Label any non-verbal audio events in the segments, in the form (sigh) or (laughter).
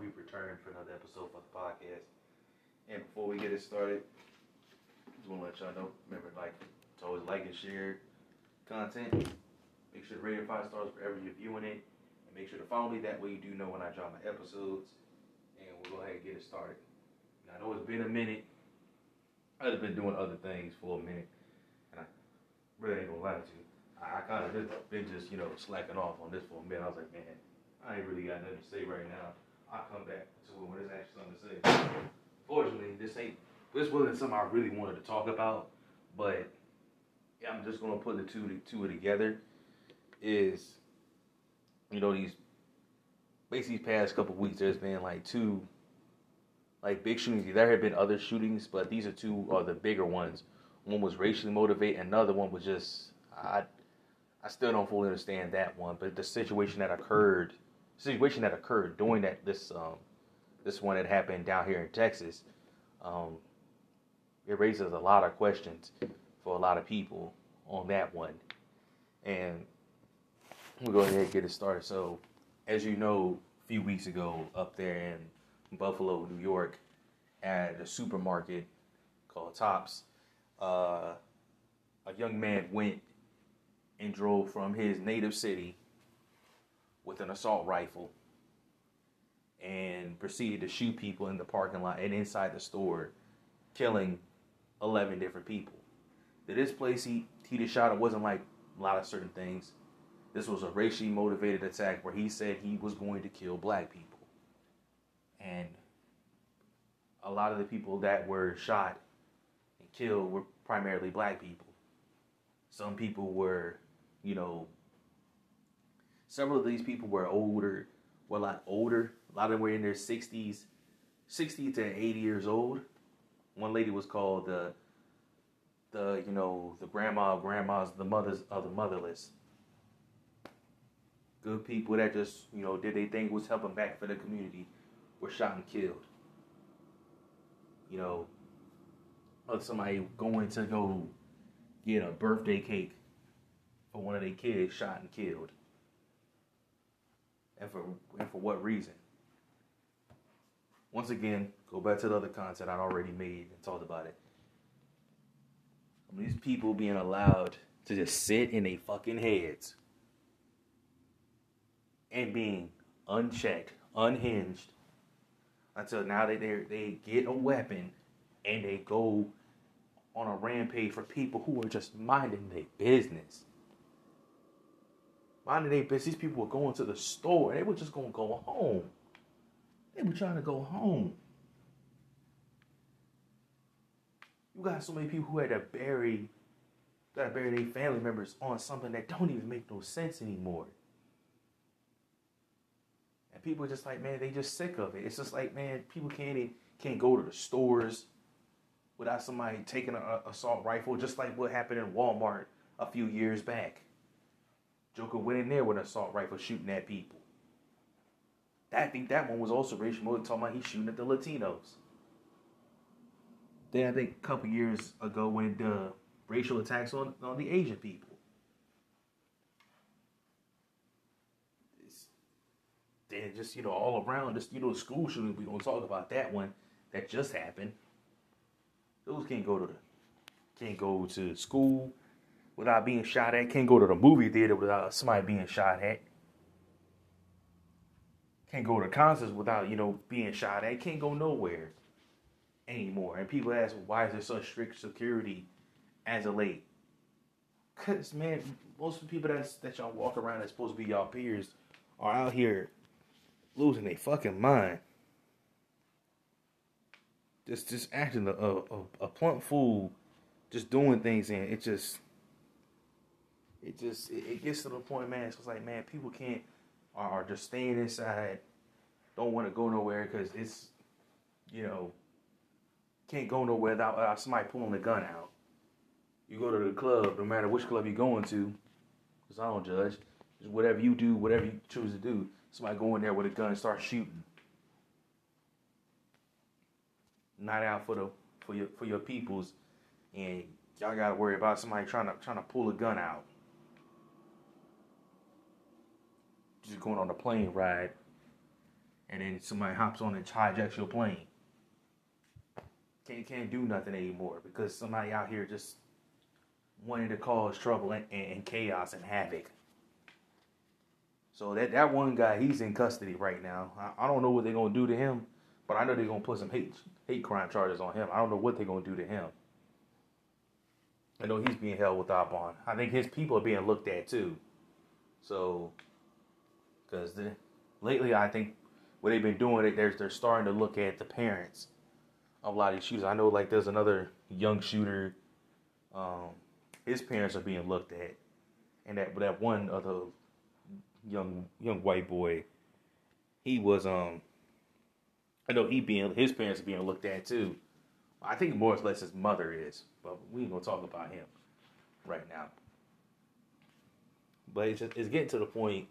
Sean. We've for another episode for the podcast. And before we get it started, just want to let y'all know, remember, like, to always like and share content. Make sure to rate it five stars wherever you're viewing it. And make sure to follow me. That way you do know when I drop my episodes. And we'll go ahead and get it started. Now, I know it's been a minute. I've been doing other things for a minute. And I really ain't gonna lie to you. I, I kind of just been just, you know, slacking off on this for a minute. I was like, man, I ain't really got nothing to say right now. I'll come back to it when there's actually something to say. Fortunately, this ain't, this wasn't something I really wanted to talk about, but I'm just gonna put the two, two together. Is, you know, these, basically past couple weeks, there's been like two, like big shootings. There have been other shootings, but these are two are the bigger ones. One was racially motivated, another one was just, I, I still don't fully understand that one, but the situation that occurred, situation that occurred during that this um, this one that happened down here in Texas, um, it raises a lot of questions for a lot of people on that one, and we'll go ahead and get it started. So, as you know, a few weeks ago up there in Buffalo, New York, at a supermarket called Tops, uh, a young man went and drove from his native city with an assault rifle and proceeded to shoot people in the parking lot and inside the store, killing 11 different people. To this place, he, he just shot, it wasn't like a lot of certain things. This was a racially motivated attack where he said he was going to kill black people. And a lot of the people that were shot and killed were primarily black people. Some people were you know, several of these people were older, were a lot older. A lot of them were in their 60s, 60 to 80 years old. One lady was called the, the you know, the grandma of grandmas, the mothers of the motherless. Good people that just, you know, did they think was helping back for the community were shot and killed. You know, somebody going to go get a birthday cake for one of their kids shot and killed. And for and for what reason? Once again, go back to the other content I already made and talked about it. These people being allowed to just sit in their fucking heads and being unchecked, unhinged, until now they they, they get a weapon and they go on a rampage for people who are just minding their business minding their business. These people were going to the store. They were just going to go home. They were trying to go home. You got so many people who had to bury, got to bury their family members on something that don't even make no sense anymore. And people are just like, man, they just sick of it. It's just like, man, people can't can't go to the stores without somebody taking an assault rifle, just like what happened in Walmart a few years back. Joker went in there with an assault rifle shooting at people. I think that one was also racial motive, talking about he's shooting at the Latinos. Then I think a couple years ago when the racial attacks on, on the Asian people. It's, then just, you know, all around, just, you know, school shooting, going to talk about that one that just happened. Those can't go to the, can't go to school, without being shot at. Can't go to the movie theater without somebody being shot at. Can't go to concerts without, you know, being shot at. Can't go nowhere anymore. And people ask, why is there such strict security as of late? Cause man, most of the people that's that y'all walk around that's supposed to be y'all peers are out here losing their fucking mind. Just just acting a, a, a plump fool, just doing things and it just it just it, it gets to the point, man. It's like, man, people can't are just staying inside, don't want to go nowhere because it's, you know, can't go nowhere without, without somebody pulling the gun out. You go to the club, no matter which club you're going to, because I don't judge. Just whatever you do, whatever you choose to do, somebody go in there with a gun and start shooting. Not out for the for your for your peoples, and y'all gotta worry about somebody trying to trying to pull a gun out. Going on a plane ride, and then somebody hops on and hijacks your plane. Can't can't do nothing anymore because somebody out here just wanted to cause trouble and, and, and chaos and havoc. So that that one guy, he's in custody right now. I, I don't know what they're gonna do to him, but I know they're gonna put some hate hate crime charges on him. I don't know what they're gonna do to him. I know he's being held without bond. I think his people are being looked at too. So, because lately I think what they've been doing, they're they're starting to look at the parents of a lot of these shooters. I know like there's another young shooter. Um, his parents are being looked at, and that that one other young young white boy, he was um. I know he being his parents are being looked at too. I think more or less his mother is, but we ain't gonna talk about him right now. But it's just, it's getting to the point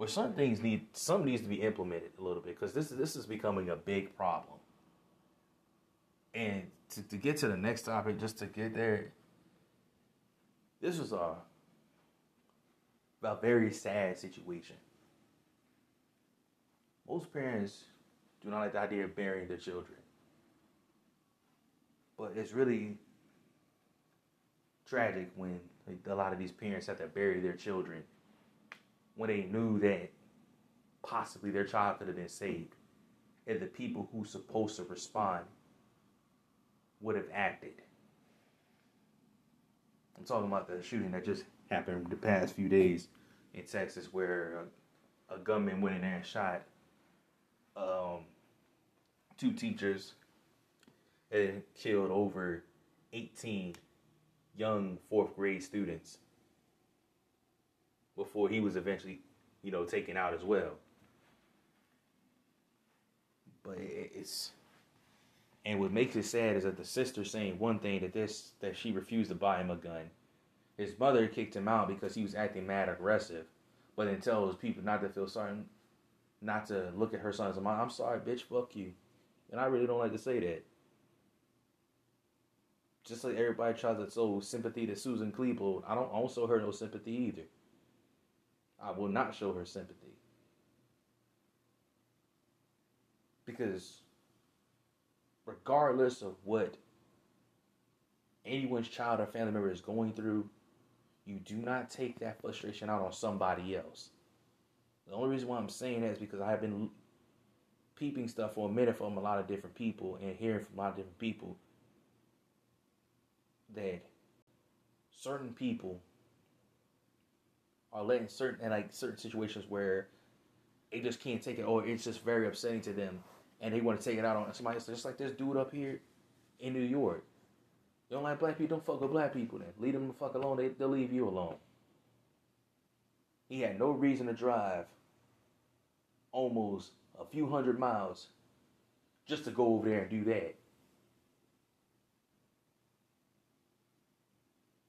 where some things need some needs to be implemented a little bit because this this is becoming a big problem. And to, to get to the next topic, just to get there, this was a a very sad situation. Most parents do not like the idea of burying their children. But it's really tragic when a lot of these parents have to bury their children when they knew that possibly their child could have been saved and the people who supposed to respond would have acted. I'm talking about the shooting that just happened the past few days in Texas where a, a gunman went in there and shot um, two teachers and killed over 18 young fourth grade students before he was eventually, you know, taken out as well. But it's and what makes it sad is that the sister saying one thing that this that she refused to buy him a gun. His mother kicked him out because he was acting mad aggressive, but then tells people not to feel sorry, not to look at her son as a mom. I'm sorry, bitch, fuck you, and I really don't like to say that. Just like everybody tries to show sympathy to Susan Klebold, I don't also her no sympathy either. I will not show her sympathy. Because regardless of what anyone's child or family member is going through, you do not take that frustration out on somebody else. The only reason why I'm saying that is because I have been peeping stuff for a minute from a lot of different people and hearing from a lot of different people that certain people are letting certain and like certain situations where they just can't take it or it's just very upsetting to them and they want to take it out on somebody else. Just like this dude up here in New York. You don't like black people, don't fuck with black people then. Leave them the fuck alone, they, they'll leave you alone. He had no reason to drive almost a few hundred miles just to go over there and do that.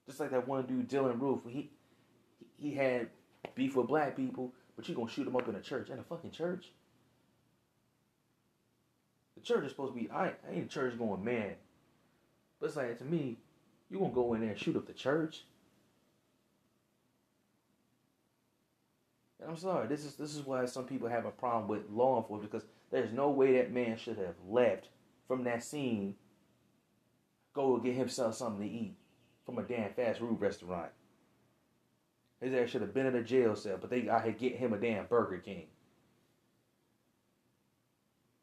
Just like that one dude, Dylann Roof, he he had beef with black people, but you gonna shoot him up in a church in a fucking church? The church is supposed to be. I, I ain't church going man, but it's like to me, you gonna go in there and shoot up the church? And I'm sorry, this is this is why some people have a problem with law enforcement because there's no way that man should have left from that scene, go get himself something to eat from a damn fast food restaurant. His ass should have been in a jail cell, but they out here get him a damn Burger King.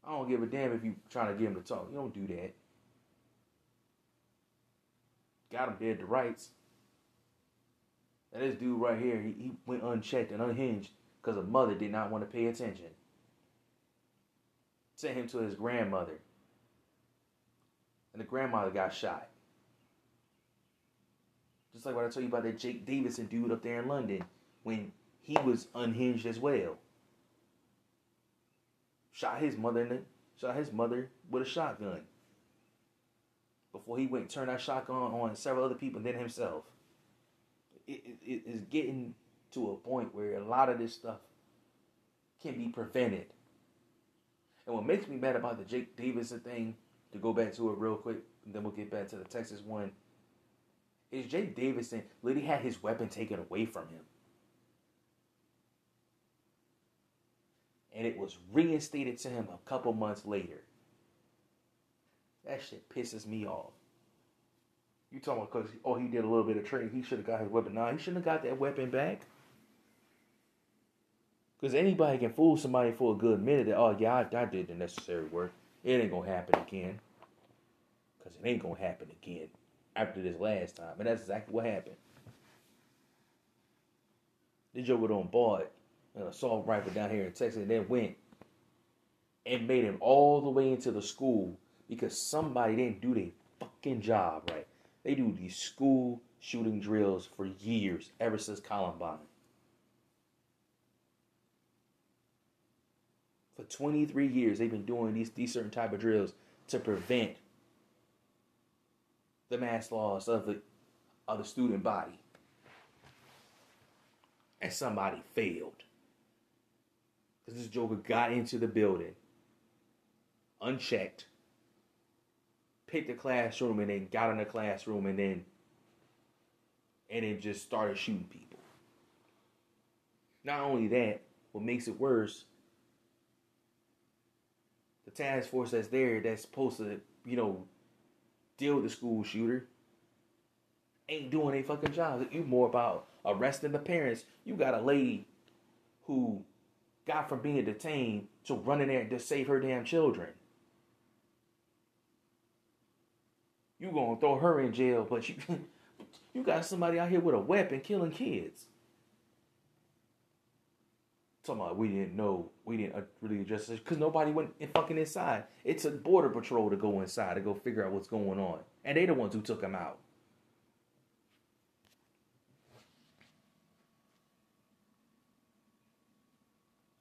I don't give a damn if you trying to get him to talk. You don't do that. Got him dead to rights. And this dude right here, he, he went unchecked and unhinged because a mother did not want to pay attention. Sent him to his grandmother. And the grandmother got shot. Just like what I told you about that Jake Davidson dude up there in London when he was unhinged as well. Shot his mother in the, shot his mother with a shotgun. Before he went turned that shotgun on several other people and then himself. It, it, it is getting to a point where a lot of this stuff can be prevented. And what makes me mad about the Jake Davidson thing, to go back to it real quick, and then we'll get back to the Texas one is Jay Davidson literally had his weapon taken away from him. and it was reinstated to him a couple months later. That shit pisses me off. You talking about because oh he did a little bit of training, he should have got his weapon. Nah, he shouldn't have got that weapon back. Because anybody can fool somebody for a good minute that oh yeah I, I did the necessary work. It ain't gonna happen again. Cause it ain't gonna happen again after this last time, and that's exactly what happened. The Joker don't bought an assault rifle down here in Texas, and then went and made him all the way into the school because somebody didn't do their fucking job right. They do these school shooting drills for years, ever since Columbine. For 23 years, they've been doing these, these certain type of drills to prevent the mass loss of the of the student body. And somebody failed. Because this Joker got into the building unchecked, picked the classroom, and then got in the classroom and then and then just started shooting people. Not only that, what makes it worse, the task force that's there that's supposed to, you know, with the school shooter ain't doing a fucking job. You more about arresting the parents. You got a lady who got from being detained to running there to save her damn children. You gonna throw her in jail, but you (laughs) you got somebody out here with a weapon killing kids. Talking about we didn't know, we didn't uh, really address this because nobody went in fucking inside. It's a border patrol to go inside to go figure out what's going on, and they the ones who took him out.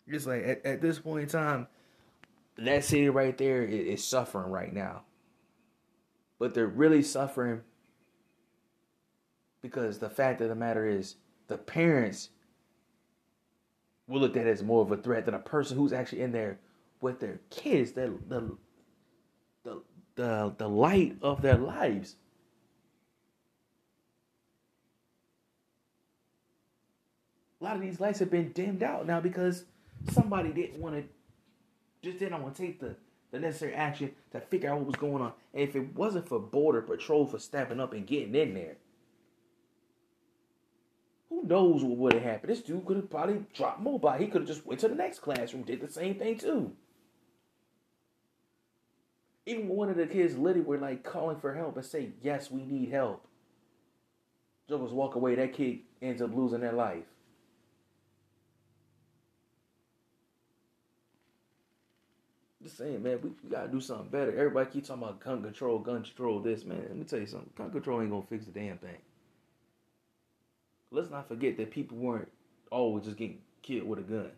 It's like at, at this point in time, that city right there is, is suffering right now. But they're really suffering because the fact of the matter is the parents will look at it as more of a threat than a person who's actually in there with their kids, the the the the, the light of their lives. A lot of these lights have been dimmed out now because somebody didn't want to, just didn't want to take the, the necessary action to figure out what was going on. And if it wasn't for Border Patrol for stepping up and getting in there, knows what would have happened? This dude could have probably dropped mobile. He could have just went to the next classroom, did the same thing too. Even one of the kids literally were like calling for help and say, "Yes, we need help." Jokers walk away. That kid ends up losing their life. Just saying, man, we, we, gotta do something better. Everybody keep talking about gun control, gun control, this, man. Let me tell you something. Gun control ain't gonna fix the damn thing. Let's not forget that people weren't always just getting killed with a gun.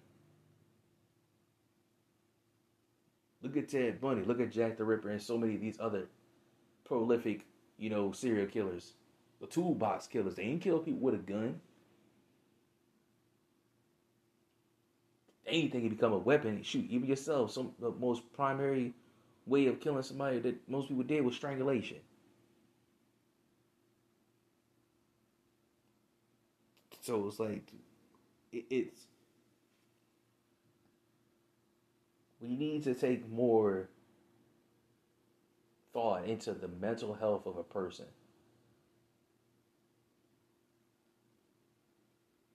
Look at Ted Bundy. Look at Jack the Ripper and so many of these other prolific, you know, serial killers. The toolbox killers. They ain't kill people with a gun. anything can become a weapon. Shoot, even yourself. Some the most primary way of killing somebody that most people did was strangulation. So it's like it, it's we need to take more thought into the mental health of a person.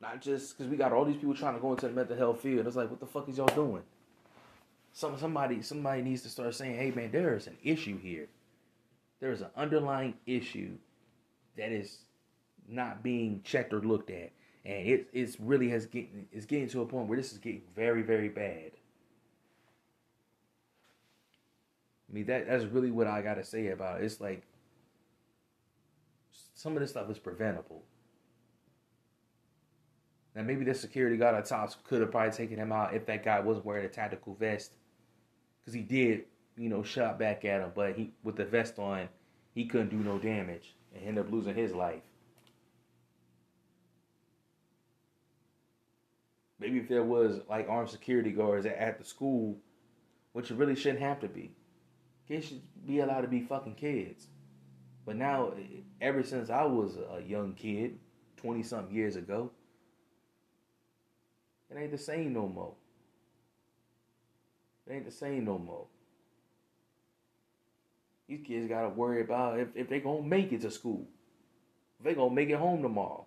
Not just because we got all these people trying to go into the mental health field. It's like, what the fuck is y'all doing? Some somebody somebody needs to start saying, hey man, there is an issue here. There is an underlying issue that is not being checked or looked at, and it it's really has getting it's getting to a point where this is getting very very bad. I mean that that's really what I gotta say about it. It's like some of this stuff is preventable. Now maybe the security guard at tops could have probably taken him out if that guy wasn't wearing a tactical vest, because he did, you know, shot back at him. But he, with the vest on, he couldn't do no damage and ended up losing his life. Maybe if there was like armed security guards at the school, which it really shouldn't have to be, kids should be allowed to be fucking kids. But now, ever since I was a young kid, twenty something years ago, it ain't the same no more. It ain't the same no more. These kids gotta worry about if, if they gonna make it to school. If they gonna make it home tomorrow.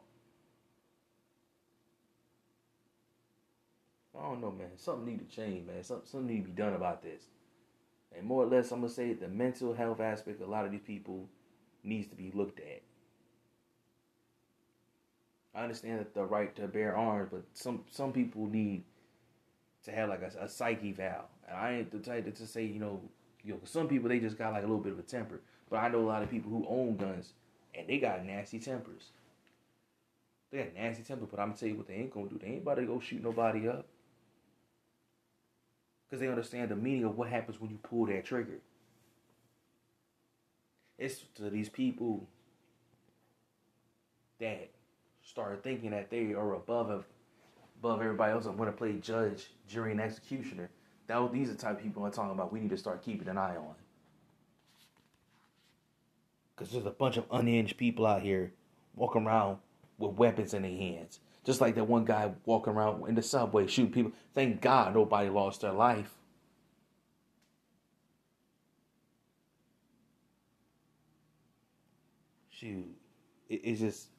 I don't know, man. Something need to change, man. Something, something need to be done about this. And more or less, I'm gonna say the mental health aspect of a lot of these people needs to be looked at. I understand that the right to bear arms, but some some people need to have like a, a psych eval. And I ain't the type to say, you know, you know, some people they just got like a little bit of a temper. But I know a lot of people who own guns and they got nasty tempers. They got nasty temper, but I'm gonna tell you what they ain't gonna do. They ain't about to go shoot nobody up. Because they understand the meaning of what happens when you pull that trigger. It's to these people that start thinking that they are above above everybody else and want to play judge, jury, and executioner. That these are the type of people I'm talking about. We need to start keeping an eye on. Because there's a bunch of unhinged people out here walking around with weapons in their hands. Just like that one guy walking around in the subway shooting people. Thank God nobody lost their life. Shoot, it, it's just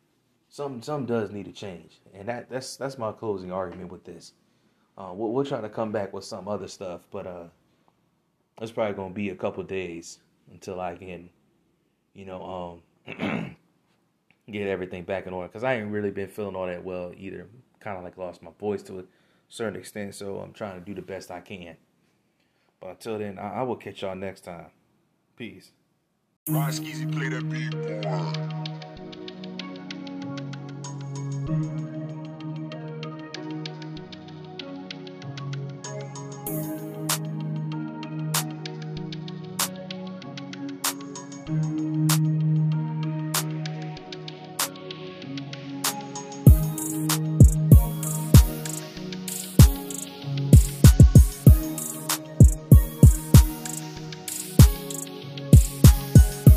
some some does need to change, and that that's that's my closing argument with this. Uh, we'll, we'll try to come back with some other stuff, but uh, it's probably gonna be a couple days until I can, you know, um, (clears throat) get everything back in order because I ain't really been feeling all that well either. Kind of like lost my voice to a certain extent, so I'm trying to do the best I can. But until then, I, I will catch y'all next time. Peace. Skeazy play that beat.